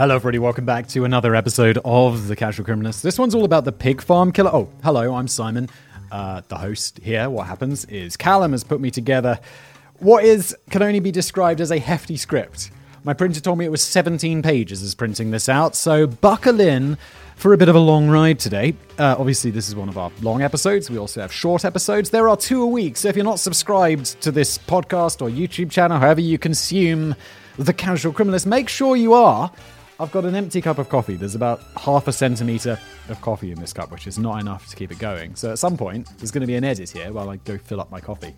Hello, everybody. Welcome back to another episode of The Casual Criminalist. This one's all about the pig farm killer. Oh, hello, I'm Simon, uh, the host here. What happens is Callum has put me together what is can only be described as a hefty script. My printer told me it was 17 pages as printing this out, so buckle in for a bit of a long ride today. Uh, obviously, this is one of our long episodes. We also have short episodes. There are two a week, so if you're not subscribed to this podcast or YouTube channel, however you consume The Casual Criminalist, make sure you are. I've got an empty cup of coffee. There's about half a centimetre of coffee in this cup, which is not enough to keep it going. So at some point, there's going to be an edit here while I go fill up my coffee.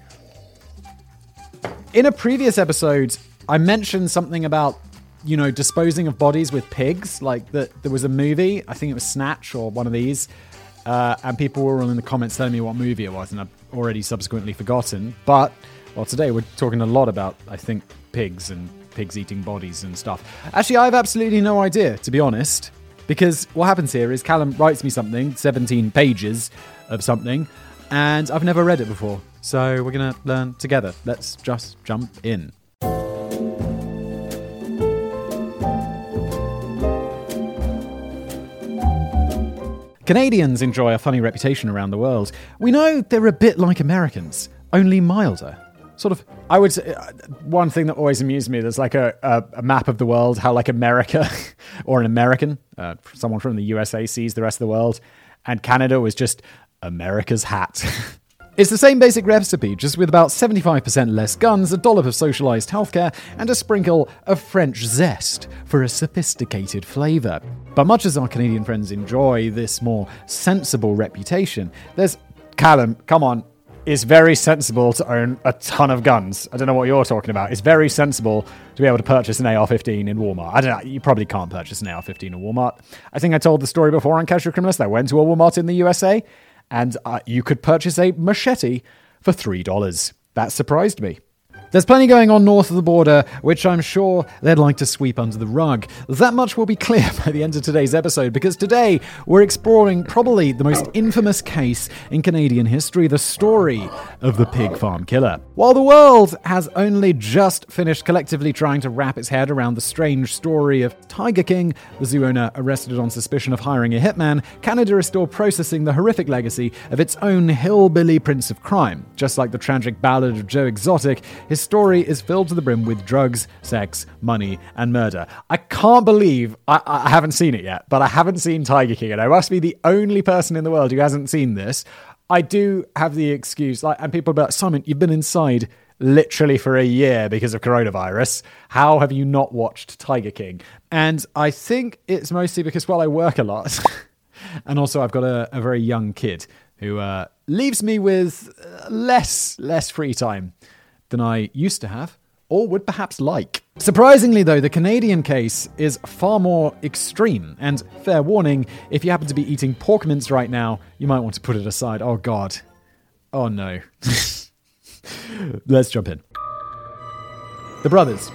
In a previous episode, I mentioned something about, you know, disposing of bodies with pigs. Like that there was a movie, I think it was Snatch or one of these, uh, and people were all in the comments telling me what movie it was, and I've already subsequently forgotten. But, well, today we're talking a lot about, I think, pigs and pigs eating bodies and stuff. Actually, I have absolutely no idea, to be honest, because what happens here is Callum writes me something, 17 pages of something, and I've never read it before. So we're going to learn together. Let's just jump in. Canadians enjoy a funny reputation around the world. We know they're a bit like Americans, only milder sort of i would say uh, one thing that always amused me there's like a, a, a map of the world how like america or an american uh, someone from the usa sees the rest of the world and canada was just america's hat It's the same basic recipe, just with about 75% less guns, a dollop of socialized healthcare, and a sprinkle of French zest for a sophisticated flavour. But much as our Canadian friends enjoy this more sensible reputation, there's Callum, come on, it's very sensible to own a ton of guns. I don't know what you're talking about. It's very sensible to be able to purchase an AR-15 in Walmart. I don't know. You probably can't purchase an AR-15 in Walmart. I think I told the story before on Casual Criminalist. I went to a Walmart in the USA, and uh, you could purchase a machete for three dollars. That surprised me. There's plenty going on north of the border, which I'm sure they'd like to sweep under the rug. That much will be clear by the end of today's episode, because today we're exploring probably the most infamous case in Canadian history the story of the pig farm killer. While the world has only just finished collectively trying to wrap its head around the strange story of Tiger King, the zoo owner arrested on suspicion of hiring a hitman, Canada is still processing the horrific legacy of its own hillbilly prince of crime. Just like the tragic ballad of Joe Exotic, his story is filled to the brim with drugs, sex, money, and murder. I can't believe I, I haven't seen it yet, but I haven't seen Tiger King, and I must be the only person in the world who hasn't seen this. I do have the excuse, like, and people are like, Simon, you've been inside literally for a year because of coronavirus. How have you not watched Tiger King? And I think it's mostly because, well, I work a lot. and also, I've got a, a very young kid who uh, leaves me with uh, less less free time than I used to have, or would perhaps like. Surprisingly, though, the Canadian case is far more extreme, and fair warning if you happen to be eating pork mince right now, you might want to put it aside. Oh god. Oh no. Let's jump in. The brothers.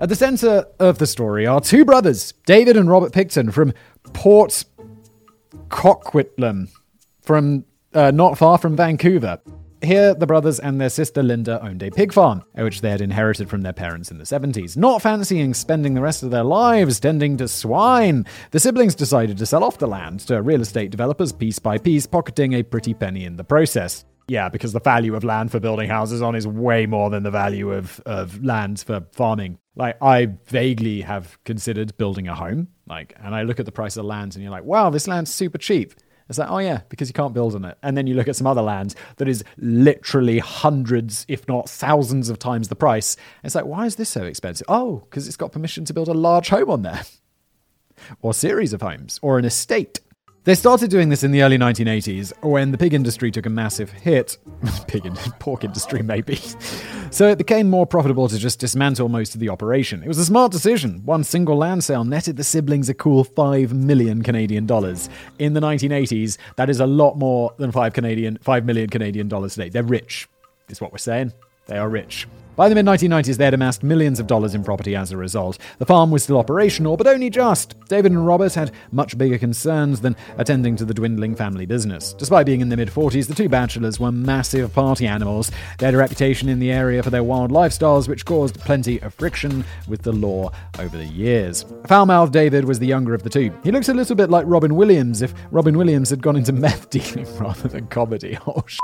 At the centre of the story are two brothers, David and Robert Pickton, from Port Coquitlam, from uh, not far from Vancouver. Here, the brothers and their sister Linda owned a pig farm, which they had inherited from their parents in the 70s. Not fancying spending the rest of their lives tending to swine, the siblings decided to sell off the land to real estate developers piece by piece, pocketing a pretty penny in the process. Yeah, because the value of land for building houses on is way more than the value of, of land for farming. Like, I vaguely have considered building a home, like, and I look at the price of land and you're like, wow, this land's super cheap. It's like, oh yeah, because you can't build on it. And then you look at some other land that is literally hundreds, if not thousands of times the price. It's like, why is this so expensive? Oh, because it's got permission to build a large home on there, or series of homes, or an estate. They started doing this in the early 1980s when the pig industry took a massive hit. pig in, pork industry, maybe. so it became more profitable to just dismantle most of the operation. It was a smart decision. One single land sale netted the siblings a cool 5 million Canadian dollars. In the 1980s, that is a lot more than 5 Canadian 5 million Canadian dollars today. They're rich. Is what we're saying. They are rich. By the mid 1990s, they had amassed millions of dollars in property as a result. The farm was still operational, but only just. David and Robert had much bigger concerns than attending to the dwindling family business. Despite being in their mid 40s, the two bachelors were massive party animals. They had a reputation in the area for their wild lifestyles, which caused plenty of friction with the law over the years. Foul mouthed David was the younger of the two. He looks a little bit like Robin Williams if Robin Williams had gone into meth dealing rather than comedy. Oh, sh-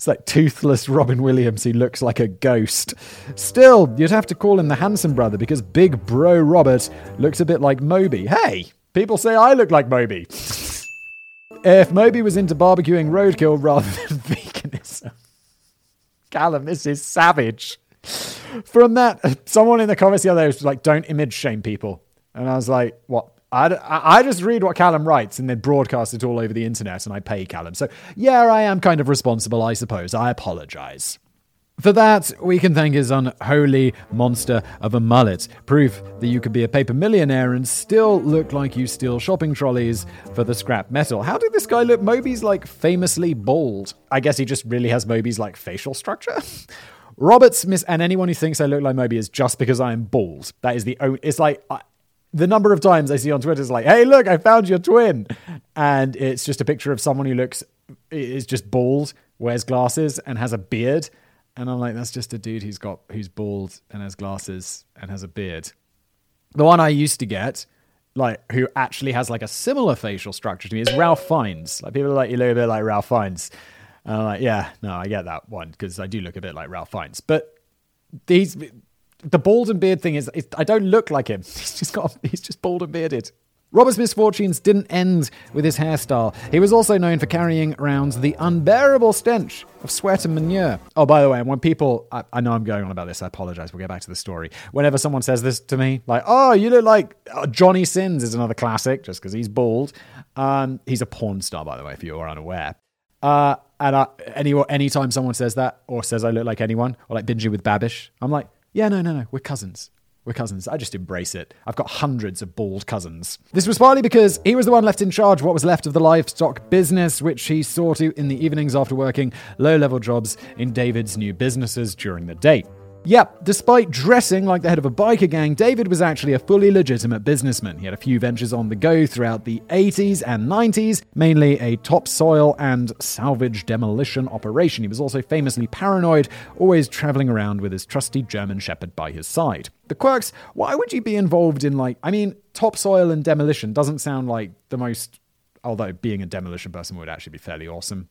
it's like toothless Robin Williams He looks like a ghost. Still, you'd have to call him the handsome brother because big bro Robert looks a bit like Moby. Hey, people say I look like Moby. if Moby was into barbecuing roadkill rather than veganism. Callum, this is savage. From that, someone in the comments the other day was like, don't image shame people. And I was like, what? I, I just read what Callum writes and then broadcast it all over the internet and I pay Callum. So, yeah, I am kind of responsible, I suppose. I apologize. For that, we can thank his unholy monster of a mullet. Proof that you could be a paper millionaire and still look like you steal shopping trolleys for the scrap metal. How did this guy look? Moby's like famously bald. I guess he just really has Moby's like facial structure. Roberts, miss, and anyone who thinks I look like Moby is just because I am bald. That is the only. It's like I, the number of times I see on Twitter is like, "Hey, look, I found your twin," and it's just a picture of someone who looks is just bald, wears glasses, and has a beard. And I'm like, that's just a dude who's got who's bald and has glasses and has a beard. The one I used to get, like who actually has like a similar facial structure to me, is Ralph Fiennes. Like people are like, you look a bit like Ralph Fiennes. And I'm like, yeah, no, I get that one because I do look a bit like Ralph Fiennes. But these the bald and beard thing is, I don't look like him. He's just got he's just bald and bearded. Robert's misfortunes didn't end with his hairstyle. He was also known for carrying around the unbearable stench of sweat and manure. Oh, by the way, when people, I, I know I'm going on about this, I apologize. We'll get back to the story. Whenever someone says this to me, like, oh, you look like oh, Johnny Sins is another classic just because he's bald. Um, he's a porn star, by the way, if you are unaware. Uh, and I, any anytime someone says that or says I look like anyone or like Binging with Babish, I'm like, yeah, no, no, no, we're cousins. We're cousins. I just embrace it. I've got hundreds of bald cousins. This was partly because he was the one left in charge of what was left of the livestock business, which he saw to in the evenings after working low level jobs in David's new businesses during the day. Yep, despite dressing like the head of a biker gang, David was actually a fully legitimate businessman. He had a few ventures on the go throughout the 80s and 90s, mainly a topsoil and salvage demolition operation. He was also famously paranoid, always traveling around with his trusty German Shepherd by his side. The quirks, why would you be involved in, like, I mean, topsoil and demolition doesn't sound like the most, although being a demolition person would actually be fairly awesome.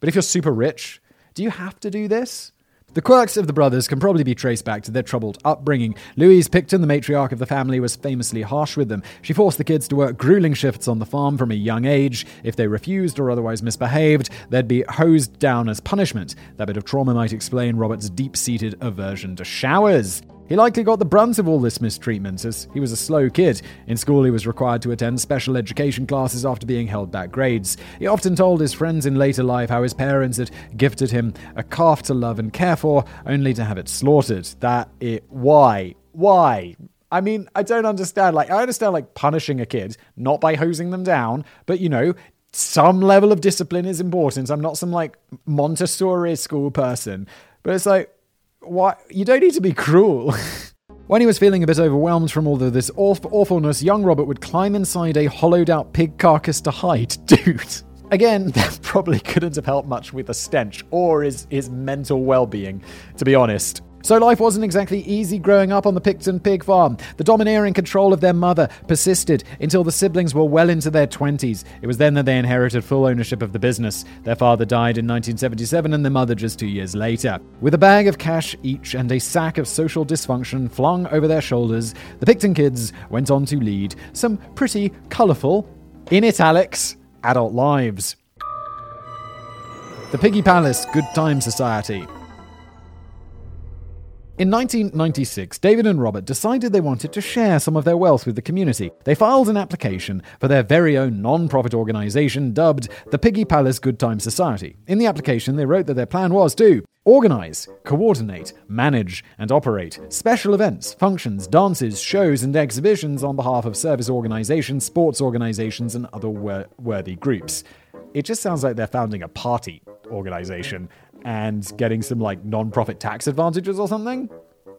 But if you're super rich, do you have to do this? The quirks of the brothers can probably be traced back to their troubled upbringing. Louise Pickton, the matriarch of the family, was famously harsh with them. She forced the kids to work grueling shifts on the farm from a young age. If they refused or otherwise misbehaved, they'd be hosed down as punishment. That bit of trauma might explain Robert's deep seated aversion to showers. He likely got the brunt of all this mistreatment, as he was a slow kid. In school, he was required to attend special education classes after being held back grades. He often told his friends in later life how his parents had gifted him a calf to love and care for, only to have it slaughtered. That it. Why? Why? I mean, I don't understand. Like, I understand, like, punishing a kid, not by hosing them down, but, you know, some level of discipline is important. I'm not some, like, Montessori school person. But it's like, why you don't need to be cruel. When he was feeling a bit overwhelmed from all of this awfulness, young Robert would climb inside a hollowed out pig carcass to hide. Dude. Again, that probably couldn't have helped much with the stench or his, his mental well being, to be honest. So life wasn't exactly easy growing up on the Pickton pig farm. The domineering control of their mother persisted until the siblings were well into their 20s. It was then that they inherited full ownership of the business. Their father died in 1977 and their mother just two years later. With a bag of cash each and a sack of social dysfunction flung over their shoulders, the Pickton kids went on to lead some pretty colourful, in italics, adult lives. The Piggy Palace Good Time Society in 1996, David and Robert decided they wanted to share some of their wealth with the community. They filed an application for their very own non profit organization dubbed the Piggy Palace Good Time Society. In the application, they wrote that their plan was to Organize, coordinate, manage, and operate special events, functions, dances, shows, and exhibitions on behalf of service organizations, sports organizations, and other wor- worthy groups. It just sounds like they're founding a party organization and getting some like non-profit tax advantages or something.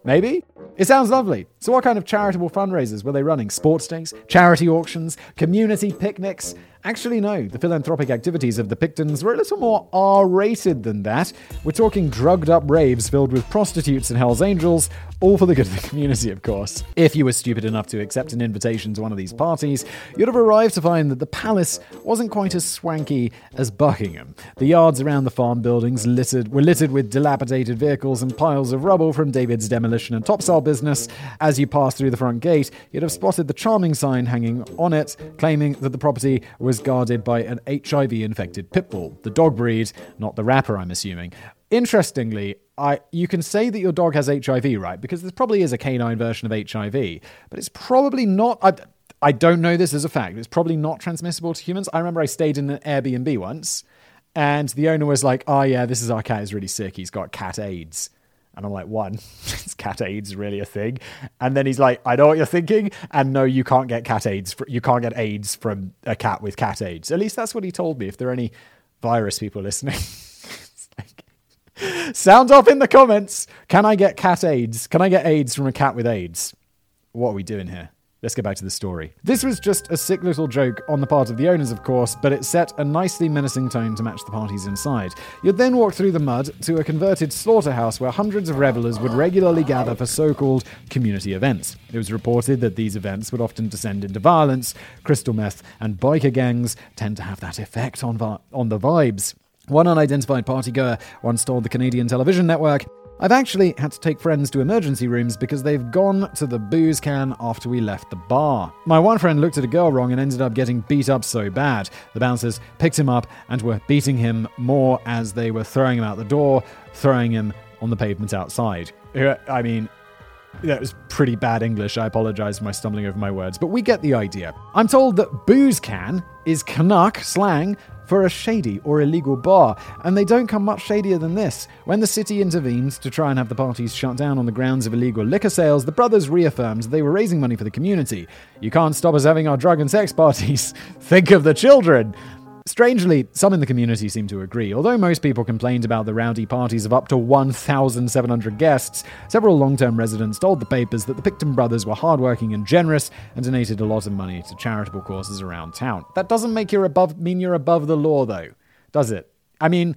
Maybe? It sounds lovely. So, what kind of charitable fundraisers were they running? Sports days, charity auctions, community picnics? Actually, no, the philanthropic activities of the Picktons were a little more R rated than that. We're talking drugged up raves filled with prostitutes and Hells Angels, all for the good of the community, of course. If you were stupid enough to accept an invitation to one of these parties, you'd have arrived to find that the palace wasn't quite as swanky as Buckingham. The yards around the farm buildings littered, were littered with dilapidated vehicles and piles of rubble from David's demolition and topsoil business. As you passed through the front gate, you'd have spotted the charming sign hanging on it, claiming that the property was guarded by an HIV infected pit bull, the dog breed, not the rapper, I'm assuming. Interestingly, I, you can say that your dog has HIV, right? Because there probably is a canine version of HIV, but it's probably not. I, I don't know this as a fact. It's probably not transmissible to humans. I remember I stayed in an Airbnb once, and the owner was like, "Oh yeah, this is our cat. is really sick. He's got cat AIDS." And I'm like, one, is cat AIDS really a thing? And then he's like, I know what you're thinking. And no, you can't get cat AIDS. For, you can't get AIDS from a cat with cat AIDS. At least that's what he told me. If there are any virus people listening, like, sound off in the comments. Can I get cat AIDS? Can I get AIDS from a cat with AIDS? What are we doing here? Let's get back to the story. This was just a sick little joke on the part of the owners, of course, but it set a nicely menacing tone to match the parties inside. You'd then walk through the mud to a converted slaughterhouse where hundreds of revelers would regularly gather for so called community events. It was reported that these events would often descend into violence. Crystal meth and biker gangs tend to have that effect on, vi- on the vibes. One unidentified partygoer once told the Canadian television network, I've actually had to take friends to emergency rooms because they've gone to the booze can after we left the bar. My one friend looked at a girl wrong and ended up getting beat up so bad. The bouncers picked him up and were beating him more as they were throwing him out the door, throwing him on the pavement outside. I mean, that was pretty bad English. I apologize for my stumbling over my words, but we get the idea. I'm told that booze can is Canuck slang for a shady or illegal bar, and they don't come much shadier than this. When the city intervened to try and have the parties shut down on the grounds of illegal liquor sales, the brothers reaffirmed they were raising money for the community. You can't stop us having our drug and sex parties. Think of the children. Strangely, some in the community seem to agree. Although most people complained about the rowdy parties of up to 1,700 guests, several long term residents told the papers that the Pickton brothers were hardworking and generous and donated a lot of money to charitable causes around town. That doesn't make you above mean you're above the law, though, does it? I mean,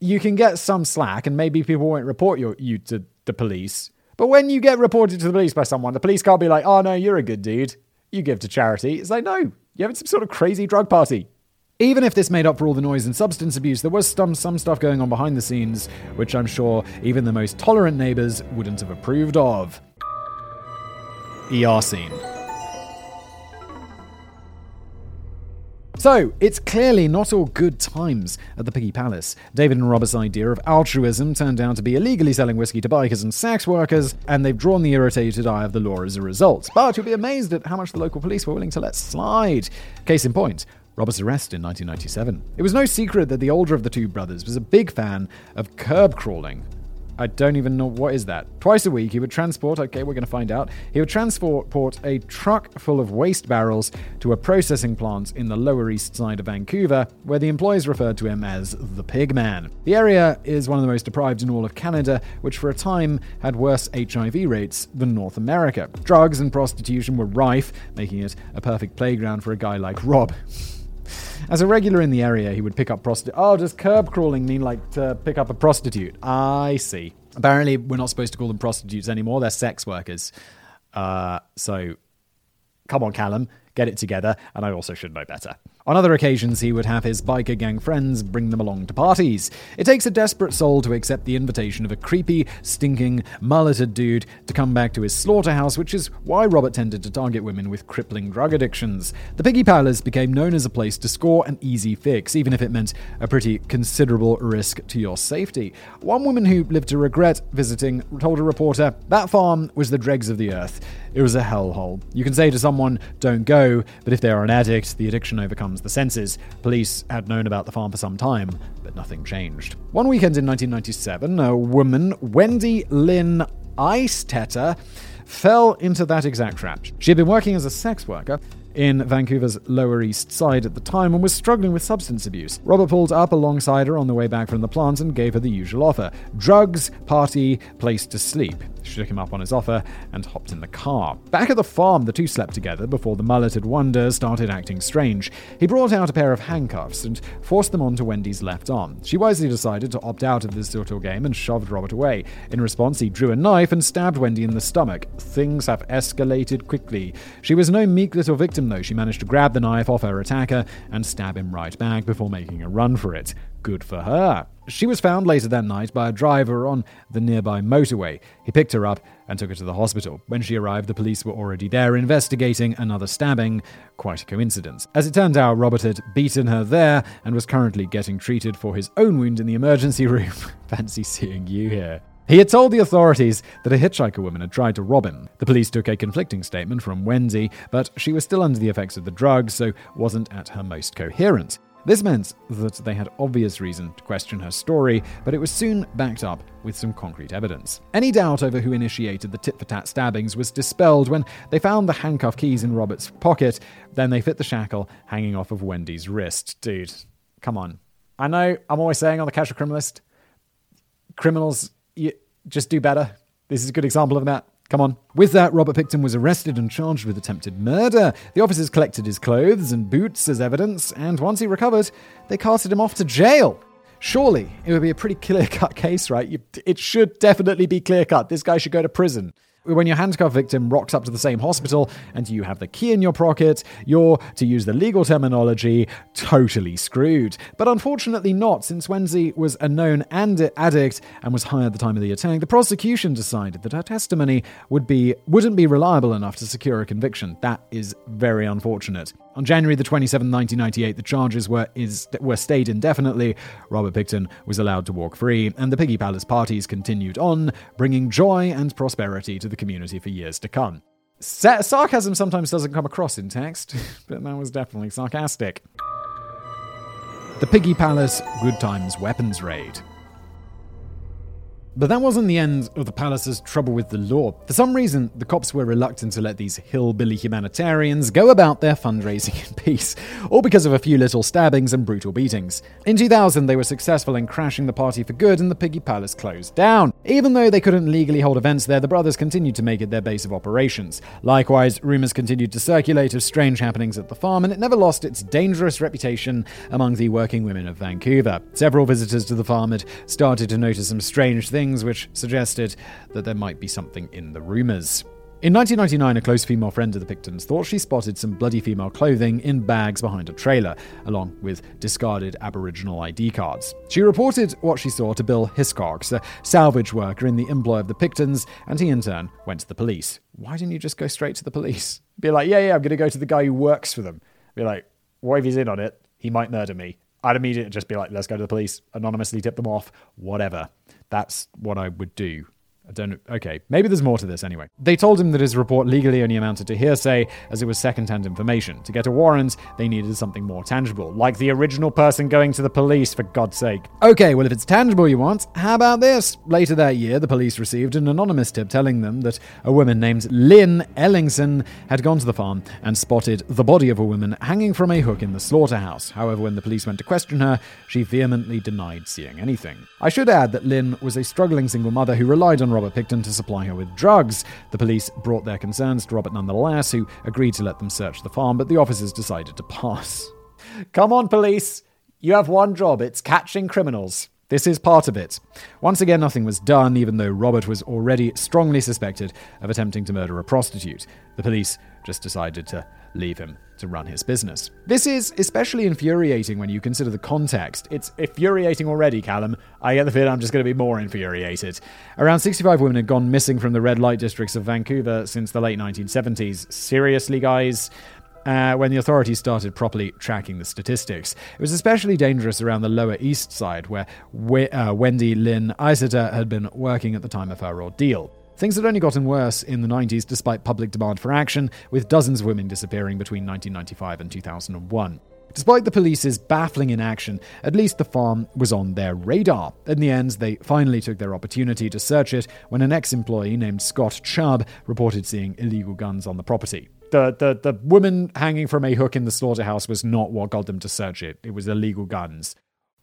you can get some slack, and maybe people won't report you, you to the police. But when you get reported to the police by someone, the police can't be like, oh no, you're a good dude. You give to charity. It's like, no, you're having some sort of crazy drug party. Even if this made up for all the noise and substance abuse, there was some, some stuff going on behind the scenes, which I'm sure even the most tolerant neighbours wouldn't have approved of. ER scene. So, it's clearly not all good times at the Piggy Palace. David and Robert's idea of altruism turned out to be illegally selling whiskey to bikers and sex workers, and they've drawn the irritated eye of the law as a result. But you'll be amazed at how much the local police were willing to let slide. Case in point, Robert's arrest in 1997. It was no secret that the older of the two brothers was a big fan of curb crawling, I don't even know what is that. Twice a week, he would transport, okay, we're going to find out. He would transport a truck full of waste barrels to a processing plant in the Lower East Side of Vancouver, where the employees referred to him as the Pig Man. The area is one of the most deprived in all of Canada, which for a time had worse HIV rates than North America. Drugs and prostitution were rife, making it a perfect playground for a guy like Rob. As a regular in the area, he would pick up prostitutes. Oh, does curb crawling mean like to pick up a prostitute? I see. Apparently, we're not supposed to call them prostitutes anymore. They're sex workers. Uh, so, come on, Callum get it together, and I also should know better. On other occasions, he would have his biker gang friends bring them along to parties. It takes a desperate soul to accept the invitation of a creepy, stinking, mulleted dude to come back to his slaughterhouse, which is why Robert tended to target women with crippling drug addictions. The Piggy Palace became known as a place to score an easy fix, even if it meant a pretty considerable risk to your safety. One woman who lived to regret visiting told a reporter, That farm was the dregs of the earth. It was a hellhole. You can say to someone, Don't go but if they are an addict, the addiction overcomes the senses. Police had known about the farm for some time, but nothing changed. One weekend in 1997, a woman, Wendy Lynn Eistetter, fell into that exact trap. She had been working as a sex worker in Vancouver's Lower East Side at the time and was struggling with substance abuse. Robert pulled up alongside her on the way back from the plant and gave her the usual offer drugs, party, place to sleep. She took him up on his offer and hopped in the car. Back at the farm, the two slept together before the mulleted wonder started acting strange. He brought out a pair of handcuffs and forced them onto Wendy's left arm. She wisely decided to opt out of this little game and shoved Robert away. In response, he drew a knife and stabbed Wendy in the stomach. Things have escalated quickly. She was no meek little victim, though. She managed to grab the knife off her attacker and stab him right back before making a run for it. Good for her. She was found later that night by a driver on the nearby motorway. He picked her up and took her to the hospital. When she arrived, the police were already there investigating another stabbing. Quite a coincidence. As it turned out, Robert had beaten her there and was currently getting treated for his own wound in the emergency room. Fancy seeing you here. He had told the authorities that a hitchhiker woman had tried to rob him. The police took a conflicting statement from Wendy, but she was still under the effects of the drugs, so wasn't at her most coherent. This meant that they had obvious reason to question her story, but it was soon backed up with some concrete evidence. Any doubt over who initiated the tit for tat stabbings was dispelled when they found the handcuff keys in Robert's pocket, then they fit the shackle hanging off of Wendy's wrist. Dude, come on. I know I'm always saying on the casual criminalist, criminals you just do better. This is a good example of that. Come on. With that, Robert Pickton was arrested and charged with attempted murder. The officers collected his clothes and boots as evidence, and once he recovered, they carted him off to jail. Surely, it would be a pretty clear cut case, right? it should definitely be clear cut. This guy should go to prison when your handcuff victim rocks up to the same hospital and you have the key in your pocket, you're, to use the legal terminology, totally screwed. But unfortunately not, since Wendy was a known addict and was high at the time of the attack, the prosecution decided that her testimony would be wouldn't be reliable enough to secure a conviction. That is very unfortunate. On January the 27th, 1998, the charges were, is, were stayed indefinitely. Robert Pickton was allowed to walk free, and the Piggy Palace parties continued on, bringing joy and prosperity to the community for years to come. Sa- sarcasm sometimes doesn't come across in text, but that was definitely sarcastic. The Piggy Palace Good Times Weapons Raid. But that wasn't the end of the palace's trouble with the law. For some reason, the cops were reluctant to let these hillbilly humanitarians go about their fundraising in peace, all because of a few little stabbings and brutal beatings. In 2000, they were successful in crashing the party for good and the Piggy Palace closed down. Even though they couldn't legally hold events there, the brothers continued to make it their base of operations. Likewise, rumors continued to circulate of strange happenings at the farm, and it never lost its dangerous reputation among the working women of Vancouver. Several visitors to the farm had started to notice some strange things things which suggested that there might be something in the rumours. In 1999, a close female friend of the Picktons thought she spotted some bloody female clothing in bags behind a trailer, along with discarded Aboriginal ID cards. She reported what she saw to Bill Hiscox, a salvage worker in the employ of the Picktons, and he in turn went to the police. Why didn't you just go straight to the police? Be like, yeah, yeah, I'm going to go to the guy who works for them. Be like, what if he's in on it? He might murder me. I'd immediately just be like, let's go to the police, anonymously tip them off, whatever. That's what I would do. I don't know. Okay, maybe there's more to this anyway. They told him that his report legally only amounted to hearsay, as it was second-hand information. To get a warrant, they needed something more tangible, like the original person going to the police, for God's sake. Okay, well, if it's tangible you want, how about this? Later that year, the police received an anonymous tip telling them that a woman named Lynn Ellingsen had gone to the farm and spotted the body of a woman hanging from a hook in the slaughterhouse. However, when the police went to question her, she vehemently denied seeing anything. I should add that Lynn was a struggling single mother who relied on Robert Pickton to supply her with drugs. The police brought their concerns to Robert nonetheless, who agreed to let them search the farm, but the officers decided to pass. Come on, police! You have one job it's catching criminals. This is part of it. Once again, nothing was done, even though Robert was already strongly suspected of attempting to murder a prostitute. The police just decided to leave him to run his business. This is especially infuriating when you consider the context. It's infuriating already, Callum. I get the feeling I'm just going to be more infuriated. Around 65 women had gone missing from the red light districts of Vancouver since the late 1970s. Seriously, guys? Uh, when the authorities started properly tracking the statistics. It was especially dangerous around the Lower East Side, where we- uh, Wendy Lynn Eistetter had been working at the time of her ordeal. Things had only gotten worse in the 90s despite public demand for action, with dozens of women disappearing between 1995 and 2001. Despite the police's baffling inaction, at least the farm was on their radar. In the end, they finally took their opportunity to search it when an ex employee named Scott Chubb reported seeing illegal guns on the property. the, the, the woman hanging from a hook in the slaughterhouse was not what got them to search it. It was illegal guns.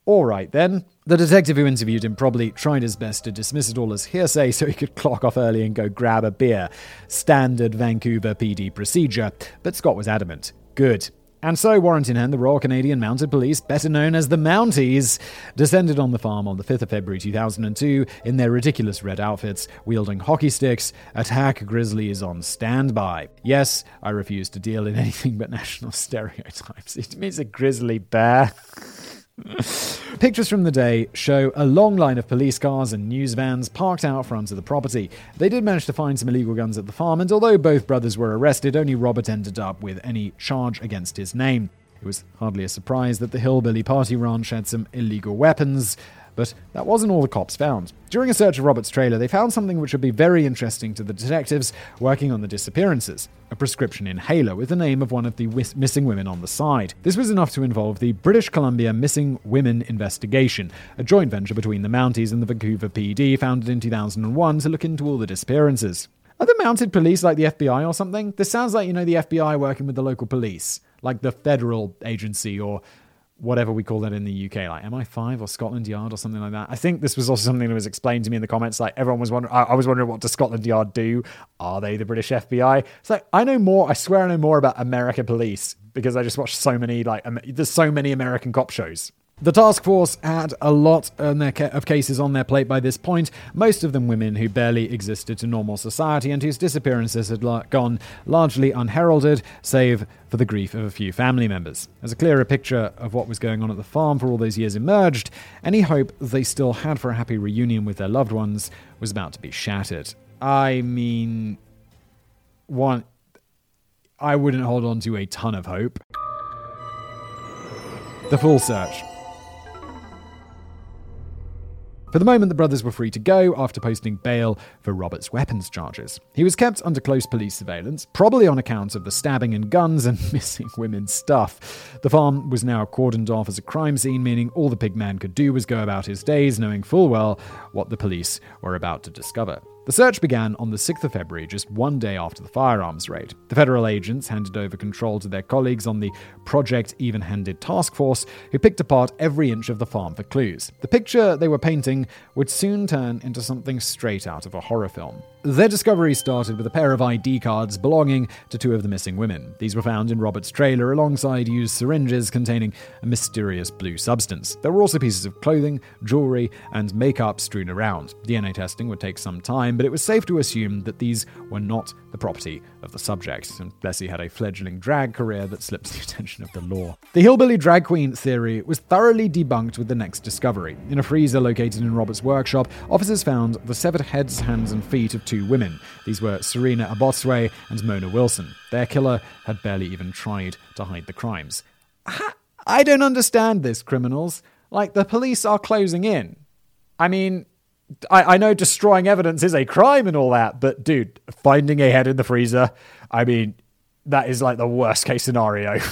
All right, then. The detective who interviewed him probably tried his best to dismiss it all as hearsay so he could clock off early and go grab a beer. Standard Vancouver PD procedure. But Scott was adamant. Good. And so Warrenton hand, the Royal Canadian Mounted Police, better known as the Mounties, descended on the farm on the 5th of February 2002 in their ridiculous red outfits, wielding hockey sticks, attack grizzlies on standby. Yes, I refuse to deal in anything but national stereotypes. It means a grizzly bear. Pictures from the day show a long line of police cars and news vans parked out front of the property. They did manage to find some illegal guns at the farm, and although both brothers were arrested, only Robert ended up with any charge against his name. It was hardly a surprise that the Hillbilly Party Ranch had some illegal weapons, but that wasn't all the cops found. During a search of Robert's trailer, they found something which would be very interesting to the detectives working on the disappearances a prescription inhaler with the name of one of the missing women on the side. This was enough to involve the British Columbia Missing Women Investigation, a joint venture between the Mounties and the Vancouver PD founded in 2001 to look into all the disappearances. Are the mounted police like the FBI or something? This sounds like, you know, the FBI working with the local police, like the federal agency or whatever we call that in the UK, like MI5 or Scotland Yard or something like that. I think this was also something that was explained to me in the comments. Like everyone was wondering, I was wondering what does Scotland Yard do? Are they the British FBI? It's like I know more. I swear I know more about American police because I just watched so many like there's so many American cop shows. The task force had a lot of cases on their plate by this point, most of them women who barely existed to normal society and whose disappearances had gone largely unheralded, save for the grief of a few family members. As a clearer picture of what was going on at the farm for all those years emerged, any hope they still had for a happy reunion with their loved ones was about to be shattered. I mean, one, I wouldn't hold on to a ton of hope. The full search for the moment, the brothers were free to go after posting bail for Robert's weapons charges. He was kept under close police surveillance, probably on account of the stabbing and guns and missing women's stuff. The farm was now cordoned off as a crime scene, meaning all the pig man could do was go about his days knowing full well what the police were about to discover. The search began on the 6th of February, just one day after the firearms raid. The federal agents handed over control to their colleagues on the Project Even Handed Task Force, who picked apart every inch of the farm for clues. The picture they were painting would soon turn into something straight out of a horror film. Their discovery started with a pair of ID cards belonging to two of the missing women. These were found in Robert's trailer alongside used syringes containing a mysterious blue substance. There were also pieces of clothing, jewelry, and makeup strewn around. DNA testing would take some time, but it was safe to assume that these were not the property of the subject, and Bessie had a fledgling drag career that slips the attention of the law. The hillbilly drag queen theory was thoroughly debunked with the next discovery. In a freezer located in Robert's workshop, officers found the severed heads, hands, and feet of two women. These were Serena Abotsway and Mona Wilson. Their killer had barely even tried to hide the crimes. I don't understand this, criminals. Like, the police are closing in. I mean, I, I know destroying evidence is a crime and all that, but dude, finding a head in the freezer, I mean, that is like the worst case scenario.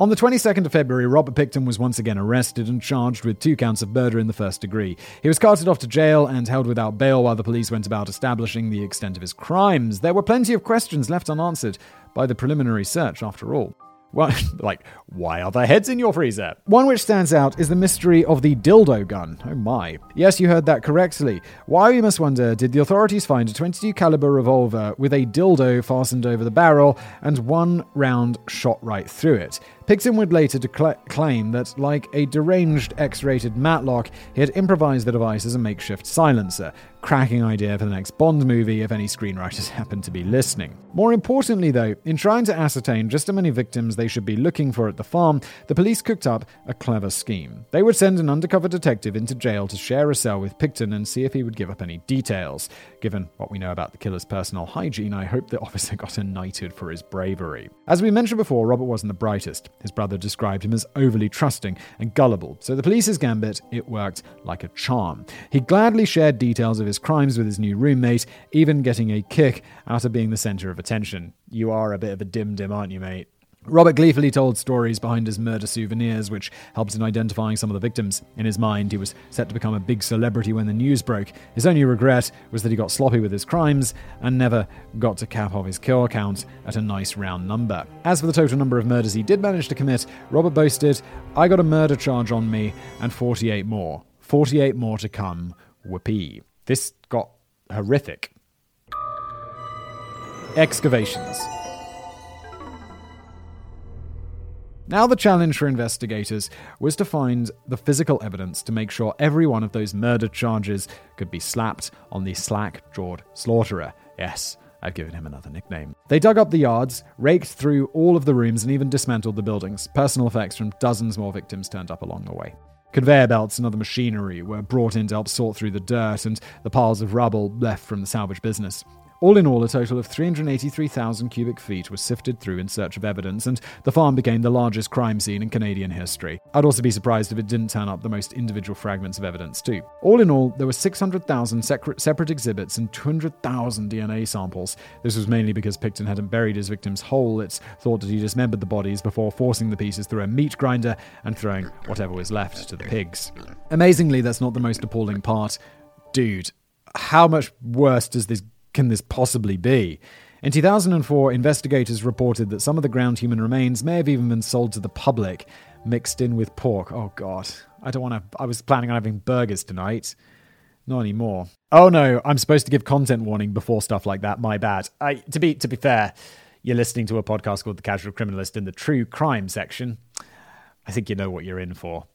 On the 22nd of February, Robert Pickton was once again arrested and charged with two counts of murder in the first degree. He was carted off to jail and held without bail while the police went about establishing the extent of his crimes. There were plenty of questions left unanswered by the preliminary search, after all. Well, like, why are there heads in your freezer? One which stands out is the mystery of the dildo gun. Oh my. Yes, you heard that correctly. Why, you must wonder, did the authorities find a 22 caliber revolver with a dildo fastened over the barrel and one round shot right through it? Pickton would later claim that, like a deranged X rated Matlock, he had improvised the device as a makeshift silencer. Cracking idea for the next Bond movie if any screenwriters happen to be listening. More importantly, though, in trying to ascertain just how many victims they should be looking for at the farm, the police cooked up a clever scheme. They would send an undercover detective into jail to share a cell with Pickton and see if he would give up any details. Given what we know about the killer's personal hygiene, I hope the officer got a knighted for his bravery. As we mentioned before, Robert wasn't the brightest. His brother described him as overly trusting and gullible, so the police's gambit, it worked like a charm. He gladly shared details of his crimes with his new roommate, even getting a kick out of being the center of attention. You are a bit of a dim dim, aren't you, mate? Robert gleefully told stories behind his murder souvenirs, which helped in identifying some of the victims. In his mind, he was set to become a big celebrity when the news broke. His only regret was that he got sloppy with his crimes and never got to cap off his kill count at a nice round number. As for the total number of murders he did manage to commit, Robert boasted, I got a murder charge on me and 48 more. 48 more to come. Whoopee. This got horrific. Excavations. Now, the challenge for investigators was to find the physical evidence to make sure every one of those murder charges could be slapped on the slack jawed slaughterer. Yes, I've given him another nickname. They dug up the yards, raked through all of the rooms, and even dismantled the buildings. Personal effects from dozens more victims turned up along the way. Conveyor belts and other machinery were brought in to help sort through the dirt and the piles of rubble left from the salvage business. All in all, a total of 383,000 cubic feet was sifted through in search of evidence, and the farm became the largest crime scene in Canadian history. I'd also be surprised if it didn't turn up the most individual fragments of evidence, too. All in all, there were 600,000 separate exhibits and 200,000 DNA samples. This was mainly because Pickton hadn't buried his victims whole. It's thought that he dismembered the bodies before forcing the pieces through a meat grinder and throwing whatever was left to the pigs. Amazingly, that's not the most appalling part. Dude, how much worse does this can this possibly be? In 2004, investigators reported that some of the ground human remains may have even been sold to the public, mixed in with pork. Oh god, I don't want to. I was planning on having burgers tonight. Not anymore. Oh no, I'm supposed to give content warning before stuff like that. My bad. I, to be to be fair, you're listening to a podcast called The Casual Criminalist in the True Crime section. I think you know what you're in for.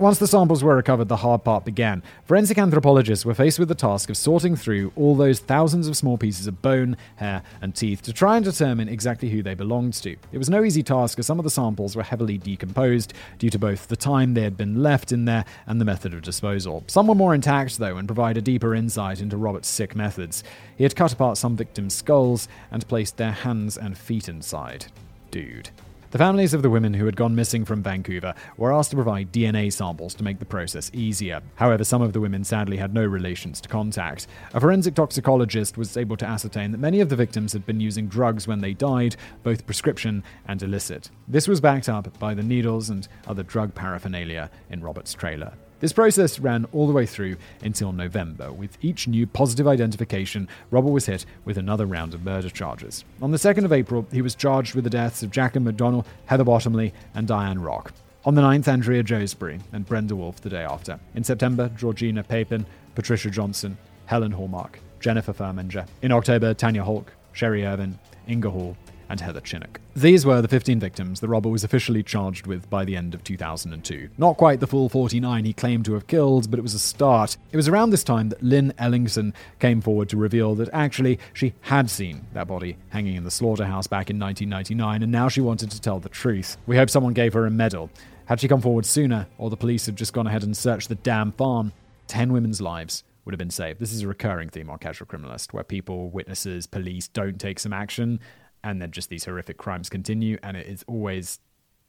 Once the samples were recovered, the hard part began. Forensic anthropologists were faced with the task of sorting through all those thousands of small pieces of bone, hair, and teeth to try and determine exactly who they belonged to. It was no easy task as some of the samples were heavily decomposed due to both the time they had been left in there and the method of disposal. Some were more intact, though, and provide a deeper insight into Robert's sick methods. He had cut apart some victims' skulls and placed their hands and feet inside. Dude. The families of the women who had gone missing from Vancouver were asked to provide DNA samples to make the process easier. However, some of the women sadly had no relations to contact. A forensic toxicologist was able to ascertain that many of the victims had been using drugs when they died, both prescription and illicit. This was backed up by the needles and other drug paraphernalia in Robert's trailer. This process ran all the way through until November. With each new positive identification, Robert was hit with another round of murder charges. On the 2nd of April, he was charged with the deaths of Jacqueline MacDonald, Heather Bottomley, and Diane Rock. On the 9th, Andrea Joesbury and Brenda Wolfe the day after. In September, Georgina Papin, Patricia Johnson, Helen Hallmark, Jennifer Furminger. In October, Tanya Holyk, Sherry Irvin, Inga Hall, and Heather Chinnock. These were the 15 victims the robber was officially charged with by the end of 2002. Not quite the full 49 he claimed to have killed, but it was a start. It was around this time that Lynn Ellingsen came forward to reveal that actually she had seen that body hanging in the slaughterhouse back in 1999, and now she wanted to tell the truth. We hope someone gave her a medal. Had she come forward sooner, or the police had just gone ahead and searched the damn farm, 10 women's lives would have been saved. This is a recurring theme on Casual Criminalist, where people, witnesses, police don't take some action and then just these horrific crimes continue, and it is always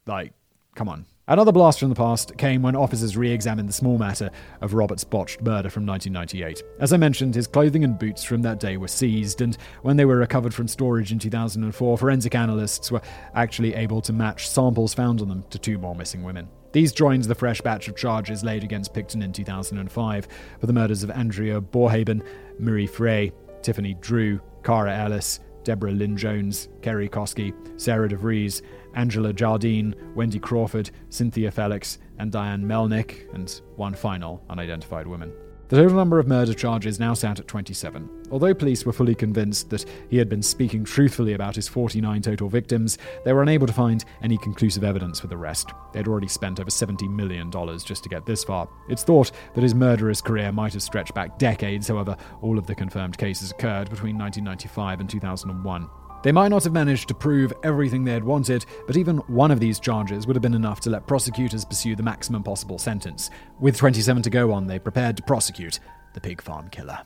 like, come on. Another blast from the past came when officers re examined the small matter of Robert's botched murder from 1998. As I mentioned, his clothing and boots from that day were seized, and when they were recovered from storage in 2004, forensic analysts were actually able to match samples found on them to two more missing women. These joined the fresh batch of charges laid against Pickton in 2005 for the murders of Andrea Borhaven, Marie Frey, Tiffany Drew, Cara Ellis, Deborah Lynn Jones, Kerry Koski, Sarah DeVries, Angela Jardine, Wendy Crawford, Cynthia Feliks, and Diane Melnick, and one final unidentified woman. The total number of murder charges now sat at 27. Although police were fully convinced that he had been speaking truthfully about his 49 total victims, they were unable to find any conclusive evidence for the rest. They'd already spent over $70 million just to get this far. It's thought that his murderous career might have stretched back decades, however, all of the confirmed cases occurred between 1995 and 2001. They might not have managed to prove everything they had wanted, but even one of these charges would have been enough to let prosecutors pursue the maximum possible sentence. With 27 to go on, they prepared to prosecute the pig farm killer.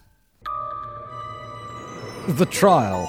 The trial.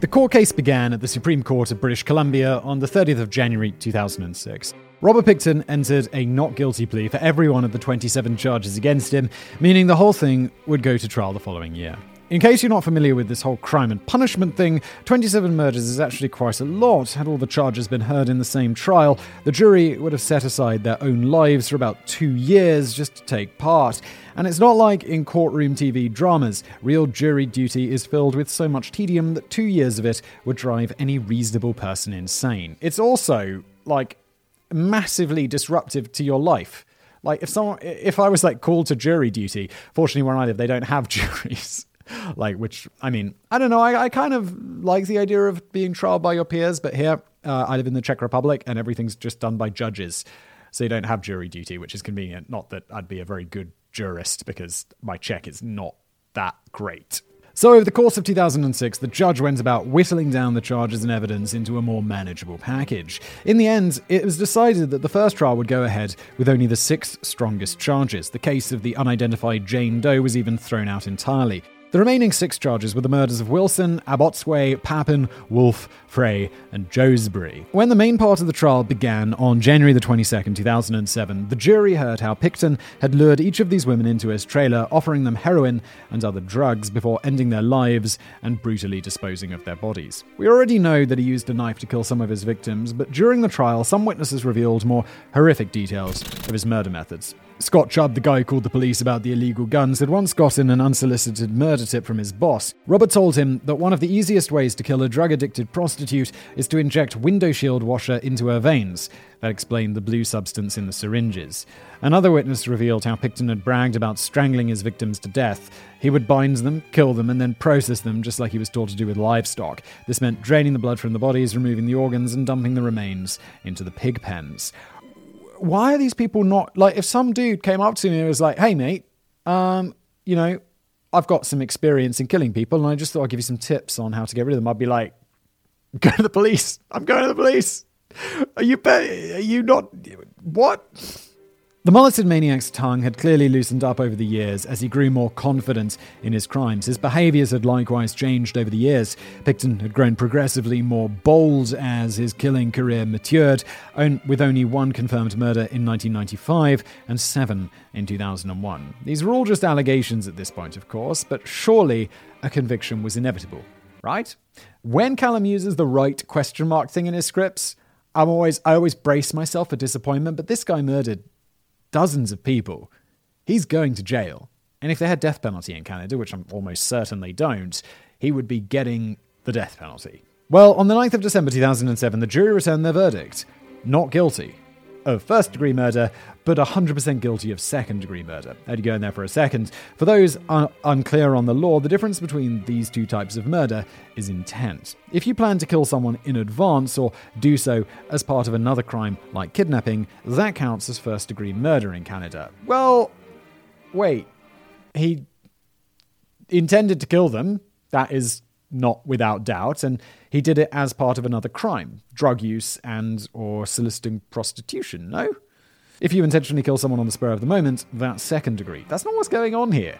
The court case began at the Supreme Court of British Columbia on the 30th of January 2006. Robert Pickton entered a not guilty plea for every one of the 27 charges against him, meaning the whole thing would go to trial the following year. In case you're not familiar with this whole crime and punishment thing, 27 murders is actually quite a lot. Had all the charges been heard in the same trial, the jury would have set aside their own lives for about two years just to take part. And it's not like in courtroom TV dramas. Real jury duty is filled with so much tedium that two years of it would drive any reasonable person insane. It's also, like, massively disruptive to your life. Like if someone, if I was like called to jury duty, fortunately where I live, they don't have juries. Like, which I mean, I don't know. I, I kind of like the idea of being trialed by your peers, but here uh, I live in the Czech Republic, and everything's just done by judges, so you don't have jury duty, which is convenient. Not that I'd be a very good jurist because my Czech is not that great. So, over the course of 2006, the judge went about whittling down the charges and evidence into a more manageable package. In the end, it was decided that the first trial would go ahead with only the six strongest charges. The case of the unidentified Jane Doe was even thrown out entirely. The remaining six charges were the murders of Wilson, Abotsway, Papin, Wolfe, Frey, and Joesbury. When the main part of the trial began on January the 22nd, 2007, the jury heard how Pickton had lured each of these women into his trailer, offering them heroin and other drugs before ending their lives and brutally disposing of their bodies. We already know that he used a knife to kill some of his victims, but during the trial, some witnesses revealed more horrific details of his murder methods. Scott Chubb, the guy who called the police about the illegal guns, had once gotten an unsolicited murder tip from his boss. Robert told him that one of the easiest ways to kill a drug addicted prostitute is to inject window shield washer into her veins. That explained the blue substance in the syringes. Another witness revealed how Pickton had bragged about strangling his victims to death. He would bind them, kill them, and then process them just like he was taught to do with livestock. This meant draining the blood from the bodies, removing the organs, and dumping the remains into the pig pens why are these people not like if some dude came up to me and was like, "Hey mate, um, you know, I've got some experience in killing people and I just thought I'd give you some tips on how to get rid of them." I'd be like, "Go to the police. I'm going to the police." Are you are you not what? The mulleted maniac's tongue had clearly loosened up over the years as he grew more confident in his crimes. His behaviors had likewise changed over the years. Pickton had grown progressively more bold as his killing career matured, with only one confirmed murder in 1995 and seven in 2001. These were all just allegations at this point, of course, but surely a conviction was inevitable, right? When Callum uses the right question mark thing in his scripts, I'm always I always brace myself for disappointment, but this guy murdered dozens of people, he's going to jail. And if they had death penalty in Canada, which I'm almost certain they don't, he would be getting the death penalty. Well, on the 9th of December 2007, the jury returned their verdict not guilty of first degree murder, but 100% guilty of second degree murder. I'd go in there for a second. For those un- unclear on the law, the difference between these two types of murder is intent. If you plan to kill someone in advance or do so as part of another crime like kidnapping, that counts as first degree murder in Canada. Well, wait. He intended to kill them. That is not without doubt, and he did it as part of another crime, drug use and or soliciting prostitution, no? If you intentionally kill someone on the spur of the moment, that's second degree. That's not what's going on here.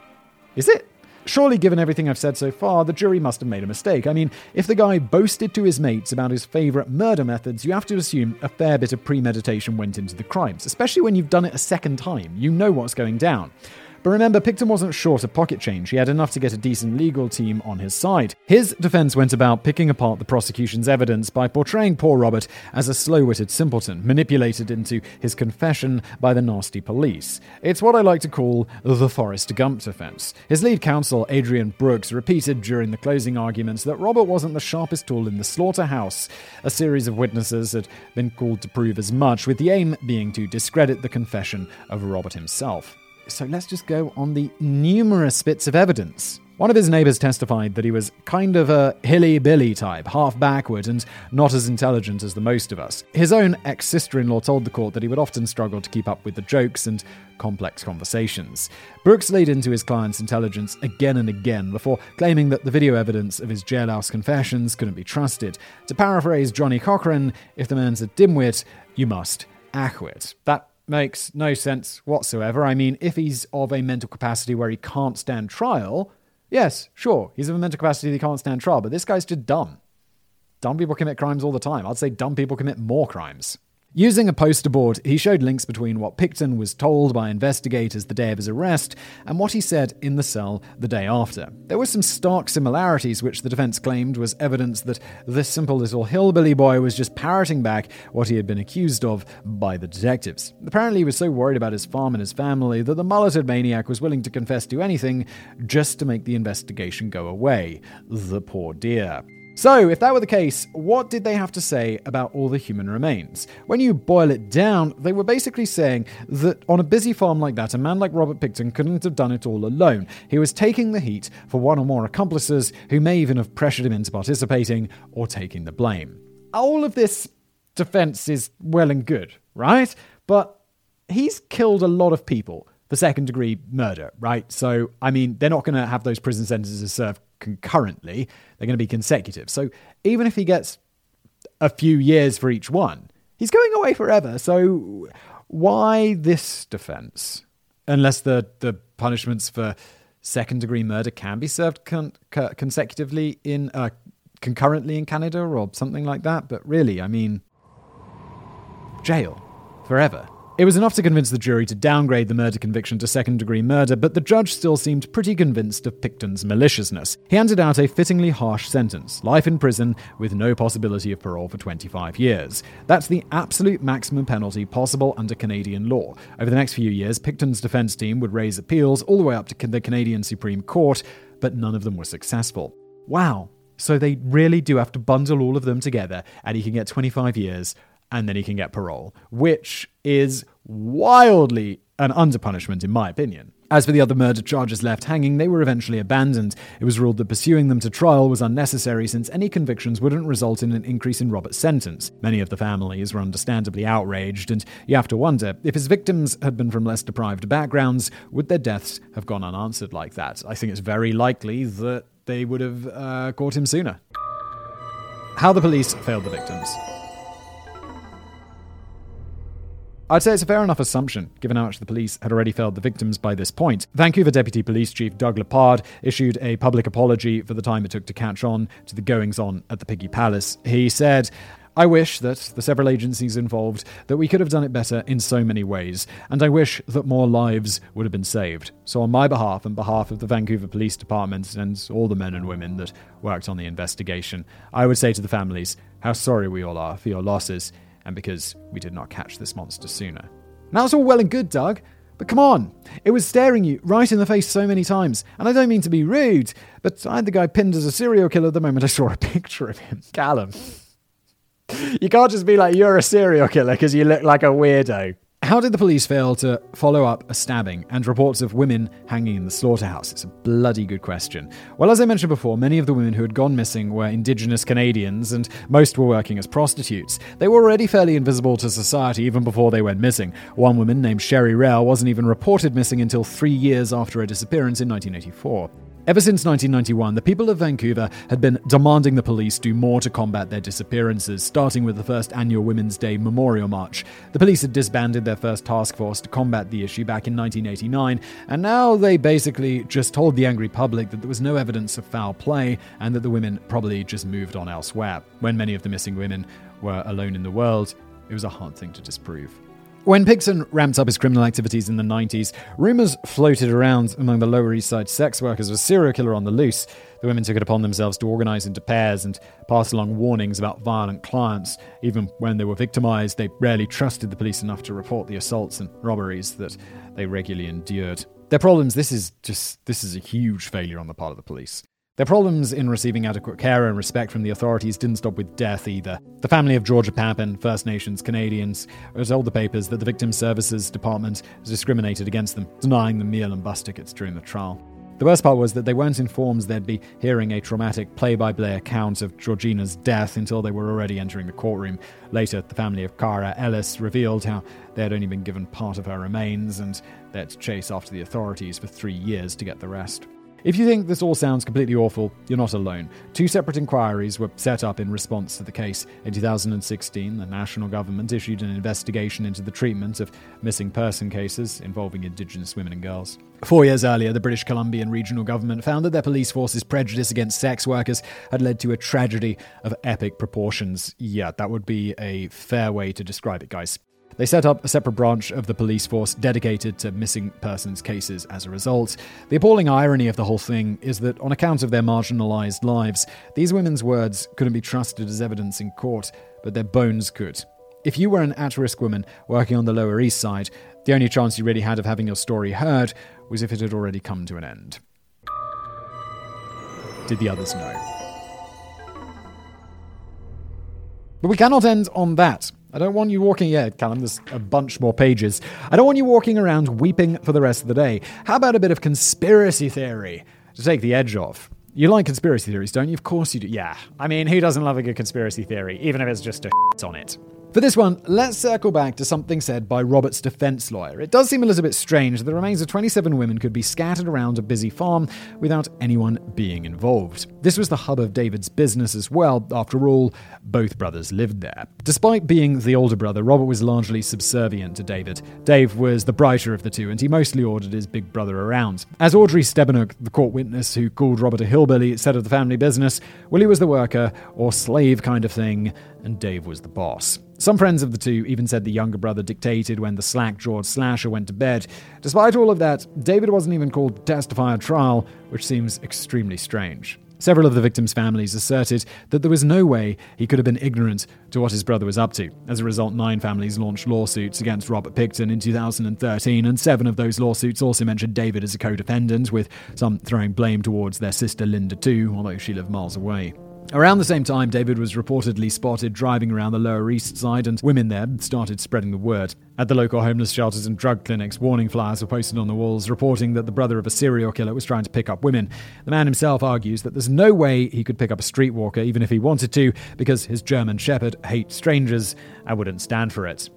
Is it? Surely, given everything I've said so far, the jury must have made a mistake. I mean, if the guy boasted to his mates about his favourite murder methods, you have to assume a fair bit of premeditation went into the crimes, especially when you've done it a second time. You know what's going down. But remember, Pickton wasn't short of pocket change. He had enough to get a decent legal team on his side. His defense went about picking apart the prosecution's evidence by portraying poor Robert as a slow witted simpleton, manipulated into his confession by the nasty police. It's what I like to call the Forrest Gump defense. His lead counsel, Adrian Brooks, repeated during the closing arguments that Robert wasn't the sharpest tool in the slaughterhouse. A series of witnesses had been called to prove as much, with the aim being to discredit the confession of Robert himself. So let's just go on the numerous bits of evidence. One of his neighbors testified that he was kind of a hilly billy type, half backward and not as intelligent as the most of us. His own ex sister in law told the court that he would often struggle to keep up with the jokes and complex conversations. Brooks laid into his client's intelligence again and again before claiming that the video evidence of his jailhouse confessions couldn't be trusted. To paraphrase Johnnie Cochran, if the man's a dimwit, you must acquit. That makes no sense whatsoever. I mean, if he's of a mental capacity where he can't stand trial, yes, sure, he's of a mental capacity that he can't stand trial, but this guy's just dumb. Dumb people commit crimes all the time. I'd say dumb people commit more crimes. Using a poster board, he showed links between what Pickton was told by investigators the day of his arrest and what he said in the cell the day after. There were some stark similarities, which the defense claimed was evidence that this simple little hillbilly boy was just parroting back what he had been accused of by the detectives. Apparently, he was so worried about his farm and his family that the mulleted maniac was willing to confess to anything just to make the investigation go away. The poor dear. So, if that were the case, what did they have to say about all the human remains? When you boil it down, they were basically saying that on a busy farm like that, a man like Robert Pickton couldn't have done it all alone. He was taking the heat for one or more accomplices who may even have pressured him into participating or taking the blame. All of this defense is well and good, right? But he's killed a lot of people for second degree murder, right? So, I mean, they're not going to have those prison sentences served concurrently, they're going to be consecutive. So even if he gets a few years for each one, he's going away forever. So why this defense? Unless the, the punishments for second degree murder can be served con- consecutively in uh, concurrently in Canada or something like that. But really, I mean, jail forever. It was enough to convince the jury to downgrade the murder conviction to second degree murder, but the judge still seemed pretty convinced of Pickton's maliciousness. He handed out a fittingly harsh sentence life in prison with no possibility of parole for 25 years. That's the absolute maximum penalty possible under Canadian law. Over the next few years, Pickton's defense team would raise appeals all the way up to the Canadian Supreme Court, but none of them were successful. Wow. So they really do have to bundle all of them together, and he can get 25 years and then he can get parole, which is wildly an underpunishment, in my opinion. As for the other murder charges left hanging, they were eventually abandoned. It was ruled that pursuing them to trial was unnecessary since any convictions wouldn't result in an increase in Robert's sentence. Many of the families were understandably outraged, and you have to wonder if his victims had been from less deprived backgrounds, would their deaths have gone unanswered like that? I think it's very likely that they would have uh, caught him sooner. How the police failed the victims. I'd say it's a fair enough assumption, given how much the police had already failed the victims by this point. Vancouver Deputy Police Chief Doug Lepard issued a public apology for the time it took to catch on to the goings on at the Piggy Palace. He said, I wish that the several agencies involved that we could have done it better in so many ways, and I wish that more lives would have been saved. So on my behalf and behalf of the Vancouver Police Department and all the men and women that worked on the investigation, I would say to the families how sorry we all are for your losses and because we did not catch this monster sooner. Now it's all well and good, Doug, but come on, it was staring you right in the face so many times. And I don't mean to be rude, but I had the guy pinned as a serial killer the moment I saw a picture of him. Callum. You can't just be like, you're a serial killer because you look like a weirdo. How did the police fail to follow up a stabbing and reports of women hanging in the slaughterhouse? It's a bloody good question. Well, as I mentioned before, many of the women who had gone missing were Indigenous Canadians, and most were working as prostitutes. They were already fairly invisible to society even before they went missing. One woman named Sherry Rail wasn't even reported missing until three years after her disappearance in 1984. Ever since 1991, the people of Vancouver had been demanding the police do more to combat their disappearances, starting with the first annual Women's Day Memorial March. The police had disbanded their first task force to combat the issue back in 1989, and now they basically just told the angry public that there was no evidence of foul play and that the women probably just moved on elsewhere. When many of the missing women were alone in the world, it was a hard thing to disprove. When Pickton ramped up his criminal activities in the 90s, rumours floated around among the Lower East Side sex workers of a serial killer on the loose. The women took it upon themselves to organise into pairs and pass along warnings about violent clients. Even when they were victimised, they rarely trusted the police enough to report the assaults and robberies that they regularly endured. Their problems, this is just, this is a huge failure on the part of the police. Their problems in receiving adequate care and respect from the authorities didn't stop with death either. The family of Georgia Papin, First Nations Canadians, told the papers that the Victim Services Department discriminated against them, denying them meal and bus tickets during the trial. The worst part was that they weren't informed they'd be hearing a traumatic play by play account of Georgina's death until they were already entering the courtroom. Later, the family of Cara Ellis revealed how they had only been given part of her remains and to chase after the authorities for three years to get the rest. If you think this all sounds completely awful, you're not alone. Two separate inquiries were set up in response to the case. In 2016, the national government issued an investigation into the treatment of missing person cases involving Indigenous women and girls. Four years earlier, the British Columbian regional government found that their police force's prejudice against sex workers had led to a tragedy of epic proportions. Yeah, that would be a fair way to describe it, guys. They set up a separate branch of the police force dedicated to missing persons cases as a result. The appalling irony of the whole thing is that, on account of their marginalized lives, these women's words couldn't be trusted as evidence in court, but their bones could. If you were an at risk woman working on the Lower East Side, the only chance you really had of having your story heard was if it had already come to an end. Did the others know? But we cannot end on that. I don't want you walking, yeah, Callum, there's a bunch more pages. I don't want you walking around weeping for the rest of the day. How about a bit of conspiracy theory to take the edge off? You like conspiracy theories, don't you? Of course you do. Yeah. I mean, who doesn't love a good conspiracy theory, even if it's just a on it? For this one, let's circle back to something said by Robert's defense lawyer. It does seem a little bit strange that the remains of 27 women could be scattered around a busy farm without anyone being involved. This was the hub of David's business as well. After all, both brothers lived there. Despite being the older brother, Robert was largely subservient to David. Dave was the brighter of the two, and he mostly ordered his big brother around. As Audrey Stebenuk, the court witness who called Robert a hillbilly, said of the family business, Willie was the worker, or slave kind of thing, and Dave was the boss. Some friends of the two even said the younger brother dictated when the slack jawed slasher went to bed. Despite all of that, David wasn't even called to testify at trial, which seems extremely strange. Several of the victims' families asserted that there was no way he could have been ignorant to what his brother was up to. As a result, nine families launched lawsuits against Robert Pickton in 2013, and seven of those lawsuits also mentioned David as a co defendant, with some throwing blame towards their sister Linda too, although she lived miles away. Around the same time, David was reportedly spotted driving around the Lower East Side, and women there started spreading the word. At the local homeless shelters and drug clinics, warning flyers were posted on the walls reporting that the brother of a serial killer was trying to pick up women. The man himself argues that there's no way he could pick up a streetwalker even if he wanted to, because his German Shepherd hates strangers and wouldn't stand for it.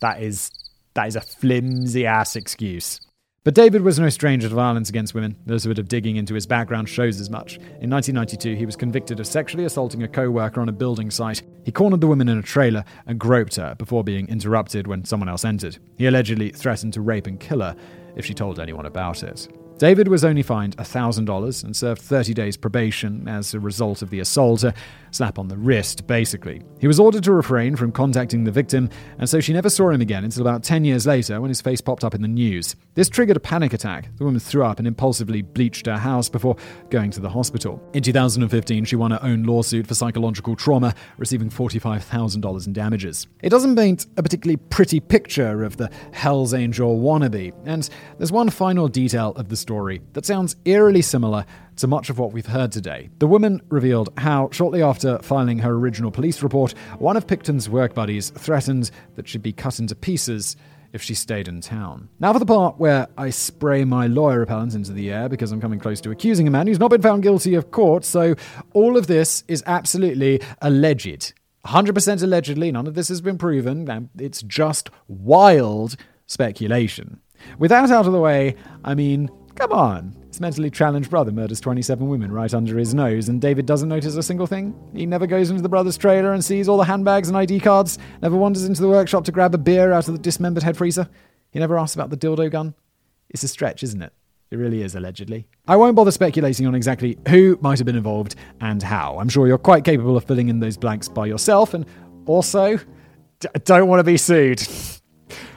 That is that is a flimsy ass excuse. But David was no stranger to violence against women. There's a bit of digging into his background shows as much. In 1992, he was convicted of sexually assaulting a co worker on a building site. He cornered the woman in a trailer and groped her before being interrupted when someone else entered. He allegedly threatened to rape and kill her if she told anyone about it. David was only fined $1,000 and served 30 days probation as a result of the assault, a slap on the wrist, basically. He was ordered to refrain from contacting the victim, and so she never saw him again until about 10 years later when his face popped up in the news. This triggered a panic attack. The woman threw up and impulsively bleached her house before going to the hospital. In 2015, she won her own lawsuit for psychological trauma, receiving $45,000 in damages. It doesn't paint a particularly pretty picture of the Hell's Angel wannabe, and there's one final detail of the story that sounds eerily similar to much of what we've heard today. The woman revealed how, shortly after filing her original police report, one of Pickton's work buddies threatened that she'd be cut into pieces if she stayed in town. Now, for the part where I spray my lawyer repellent into the air because I'm coming close to accusing a man who's not been found guilty of court, so all of this is absolutely alleged. 100% allegedly, none of this has been proven, it's just wild speculation. With that out of the way, I mean, come on. His mentally challenged brother murders 27 women right under his nose, and David doesn't notice a single thing. He never goes into the brother's trailer and sees all the handbags and ID cards, never wanders into the workshop to grab a beer out of the dismembered head freezer. He never asks about the dildo gun. It's a stretch, isn't it? It really is, allegedly. I won't bother speculating on exactly who might have been involved and how. I'm sure you're quite capable of filling in those blanks by yourself, and also, d- don't want to be sued.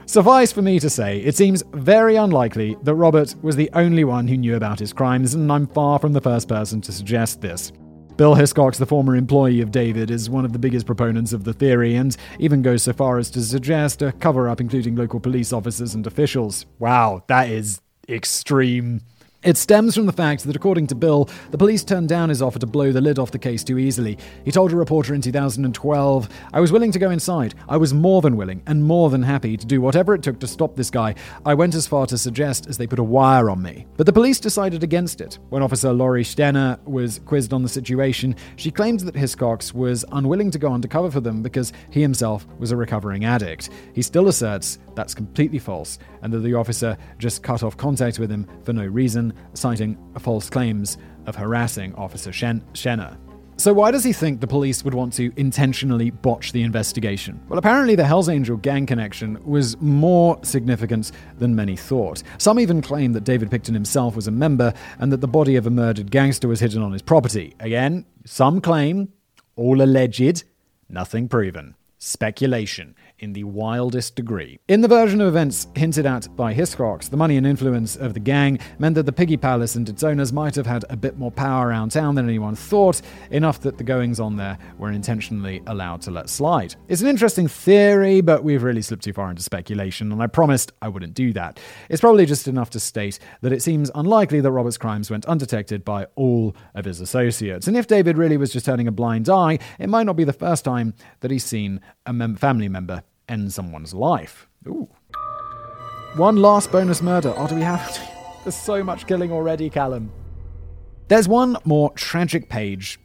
Suffice for me to say, it seems very unlikely that Robert was the only one who knew about his crimes, and I'm far from the first person to suggest this. Bill Hiscox, the former employee of David, is one of the biggest proponents of the theory and even goes so far as to suggest a cover up including local police officers and officials. Wow, that is extreme. It stems from the fact that, according to Bill, the police turned down his offer to blow the lid off the case too easily. He told a reporter in 2012, I was willing to go inside. I was more than willing and more than happy to do whatever it took to stop this guy. I went as far to suggest as they put a wire on me. But the police decided against it. When Officer Laurie Stenner was quizzed on the situation, she claimed that Hiscox was unwilling to go undercover for them because he himself was a recovering addict. He still asserts that's completely false and that the officer just cut off contact with him for no reason Citing false claims of harassing Officer Shen- Schenner. So, why does he think the police would want to intentionally botch the investigation? Well, apparently, the Hells Angel gang connection was more significant than many thought. Some even claim that David Pickton himself was a member and that the body of a murdered gangster was hidden on his property. Again, some claim, all alleged, nothing proven. Speculation in the wildest degree. In the version of events hinted at by Hiscox, the money and influence of the gang meant that the Piggy Palace and its owners might have had a bit more power around town than anyone thought, enough that the goings on there were intentionally allowed to let slide. It's an interesting theory, but we've really slipped too far into speculation, and I promised I wouldn't do that. It's probably just enough to state that it seems unlikely that Robert's crimes went undetected by all of his associates. And if David really was just turning a blind eye, it might not be the first time that he's seen a mem- family member end someone's life. Ooh. One last bonus murder. Oh, do we have? There's so much killing already, Callum. There's one more tragic page.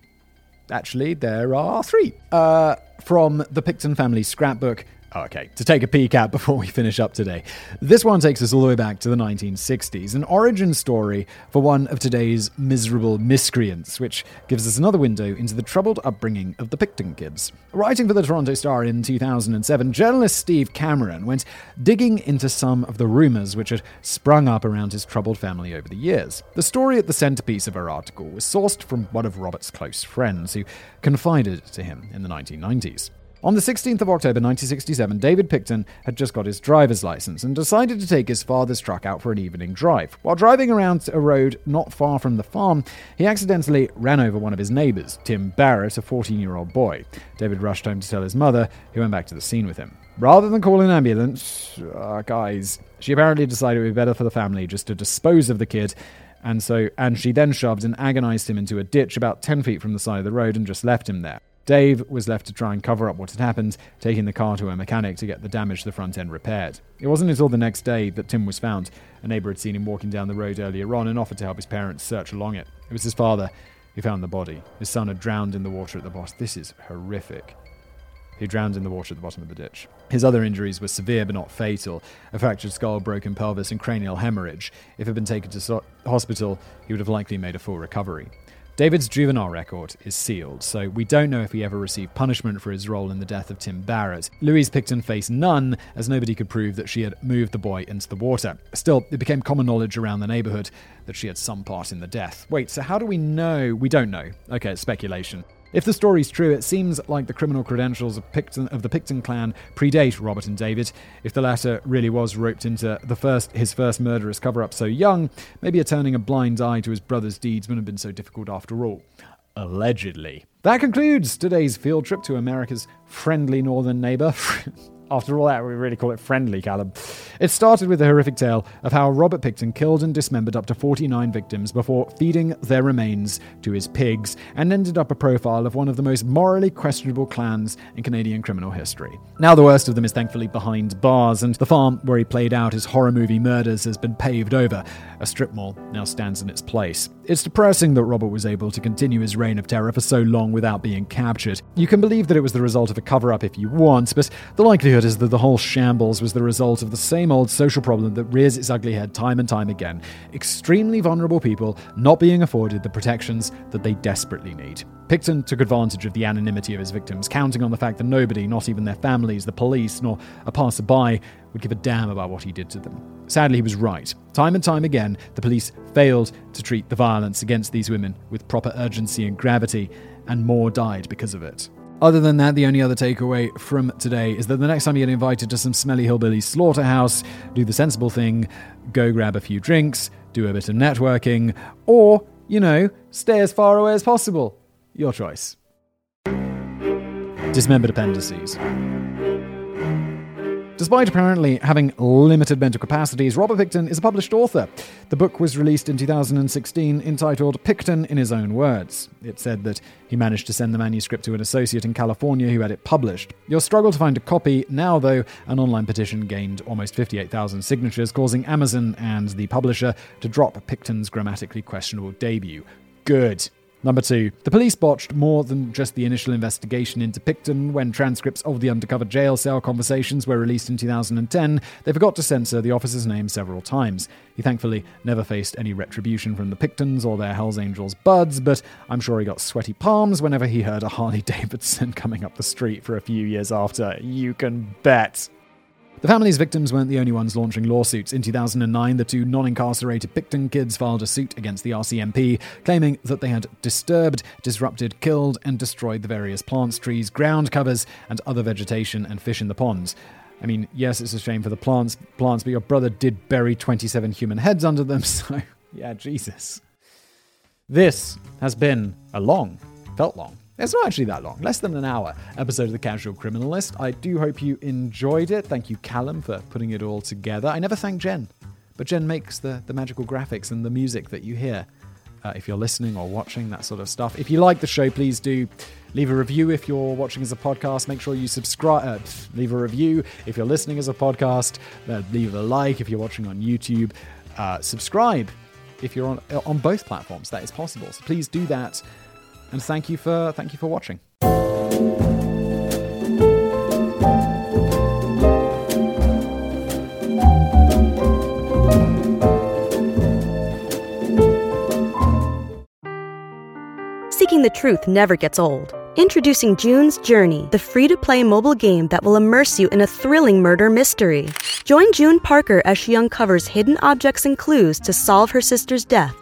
Actually, there are three. Uh, from the Pickton family scrapbook Oh, okay, to take a peek at before we finish up today. This one takes us all the way back to the 1960s, an origin story for one of today's miserable miscreants, which gives us another window into the troubled upbringing of the Pickton kids. Writing for the Toronto Star in 2007, journalist Stevie Cameron went digging into some of the rumors which had sprung up around his troubled family over the years. The story at the centerpiece of her article was sourced from one of Robert's close friends who confided to him in the 1990s. On the 16th of October 1967, David Pickton had just got his driver's license and decided to take his father's truck out for an evening drive. While driving around a road not far from the farm, he accidentally ran over one of his neighbors, Tim Barrett, a 14 year old boy. David rushed home to tell his mother, who went back to the scene with him. Rather than call an ambulance, uh, guys, she apparently decided it would be better for the family just to dispose of the kid and so and she then shoved and agonized him into a ditch about 10 feet from the side of the road and just left him there. Dave was left to try and cover up what had happened, taking the car to a mechanic to get the damage to the front end repaired. It wasn't until the next day that Tim was found. A neighbour had seen him walking down the road earlier on and offered to help his parents search along it. It was his father who found the body. His son had drowned in the water at the bottom. This is horrific. He drowned in the water at the bottom of the ditch. His other injuries were severe but not fatal a fractured skull, broken pelvis, and cranial hemorrhage. If he'd been taken to so- hospital, he would have likely made a full recovery. David's juvenile record is sealed, so we don't know if he ever received punishment for his role in the death of Tim Barrett. Louise Pickton faced none, as nobody could prove that she had moved the boy into the water. Still, it became common knowledge around the neighborhood that she had some part in the death. Wait, so how do we know? We don't know. Okay, it's speculation. If the story's true, it seems like the criminal credentials of, Pickton, of the Pickton clan predate Robert and David. If the latter really was roped into the first, his first murderous cover up so young, maybe a turning a blind eye to his brother's deeds wouldn't have been so difficult after all. Allegedly. That concludes today's field trip to America's friendly northern neighbor. After all that, we really call it friendly, Callum. It started with the horrific tale of how Robert Pickton killed and dismembered up to 49 victims before feeding their remains to his pigs, and ended up a profile of one of the most morally questionable clans in Canadian criminal history. Now, the worst of them is thankfully behind bars, and the farm where he played out his horror movie murders has been paved over. A strip mall now stands in its place. It's depressing that Robert was able to continue his reign of terror for so long without being captured. You can believe that it was the result of a cover up if you want, but the likelihood is that the whole shambles was the result of the same old social problem that rears its ugly head time and time again extremely vulnerable people not being afforded the protections that they desperately need. Pickton took advantage of the anonymity of his victims, counting on the fact that nobody, not even their families, the police, nor a passerby, would give a damn about what he did to them. Sadly, he was right. Time and time again, the police failed to treat the violence against these women with proper urgency and gravity, and more died because of it. Other than that, the only other takeaway from today is that the next time you get invited to some smelly hillbilly slaughterhouse, do the sensible thing, go grab a few drinks, do a bit of networking, or, you know, stay as far away as possible. Your choice. Dismembered appendices. Despite apparently having limited mental capacities, Robert Pickton is a published author. The book was released in 2016 entitled Pickton in His Own Words. It said that he managed to send the manuscript to an associate in California who had it published. You'll struggle to find a copy now, though, an online petition gained almost 58,000 signatures, causing Amazon and the publisher to drop Pickton's grammatically questionable debut. Good. Number two, the police botched more than just the initial investigation into Pickton when transcripts of the undercover jail cell conversations were released in 2010. They forgot to censor the officer's name several times. He thankfully never faced any retribution from the Picktons or their Hells Angels buds, but I'm sure he got sweaty palms whenever he heard a Harley Davidson coming up the street for a few years after. You can bet. The family's victims weren't the only ones launching lawsuits. In 2009, the two non incarcerated Pickton kids filed a suit against the RCMP, claiming that they had disturbed, disrupted, killed, and destroyed the various plants, trees, ground covers, and other vegetation and fish in the ponds. I mean, yes, it's a shame for the plants, plants, but your brother did bury 27 human heads under them, so yeah, Jesus. This has been a long, felt long, it's not actually that long, less than an hour episode of The Casual Criminalist. I do hope you enjoyed it. Thank you, Callum, for putting it all together. I never thank Jen, but Jen makes the, the magical graphics and the music that you hear. Uh, if you're listening or watching, that sort of stuff. If you like the show, please do leave a review if you're watching as a podcast. Make sure you subscribe, uh, leave a review if you're listening as a podcast. Uh, leave a like if you're watching on YouTube. Uh, subscribe if you're on on both platforms. That is possible. So please do that. And thank you for thank you for watching. Seeking the truth never gets old. Introducing June's Journey, the free to play mobile game that will immerse you in a thrilling murder mystery. Join June Parker as she uncovers hidden objects and clues to solve her sister's death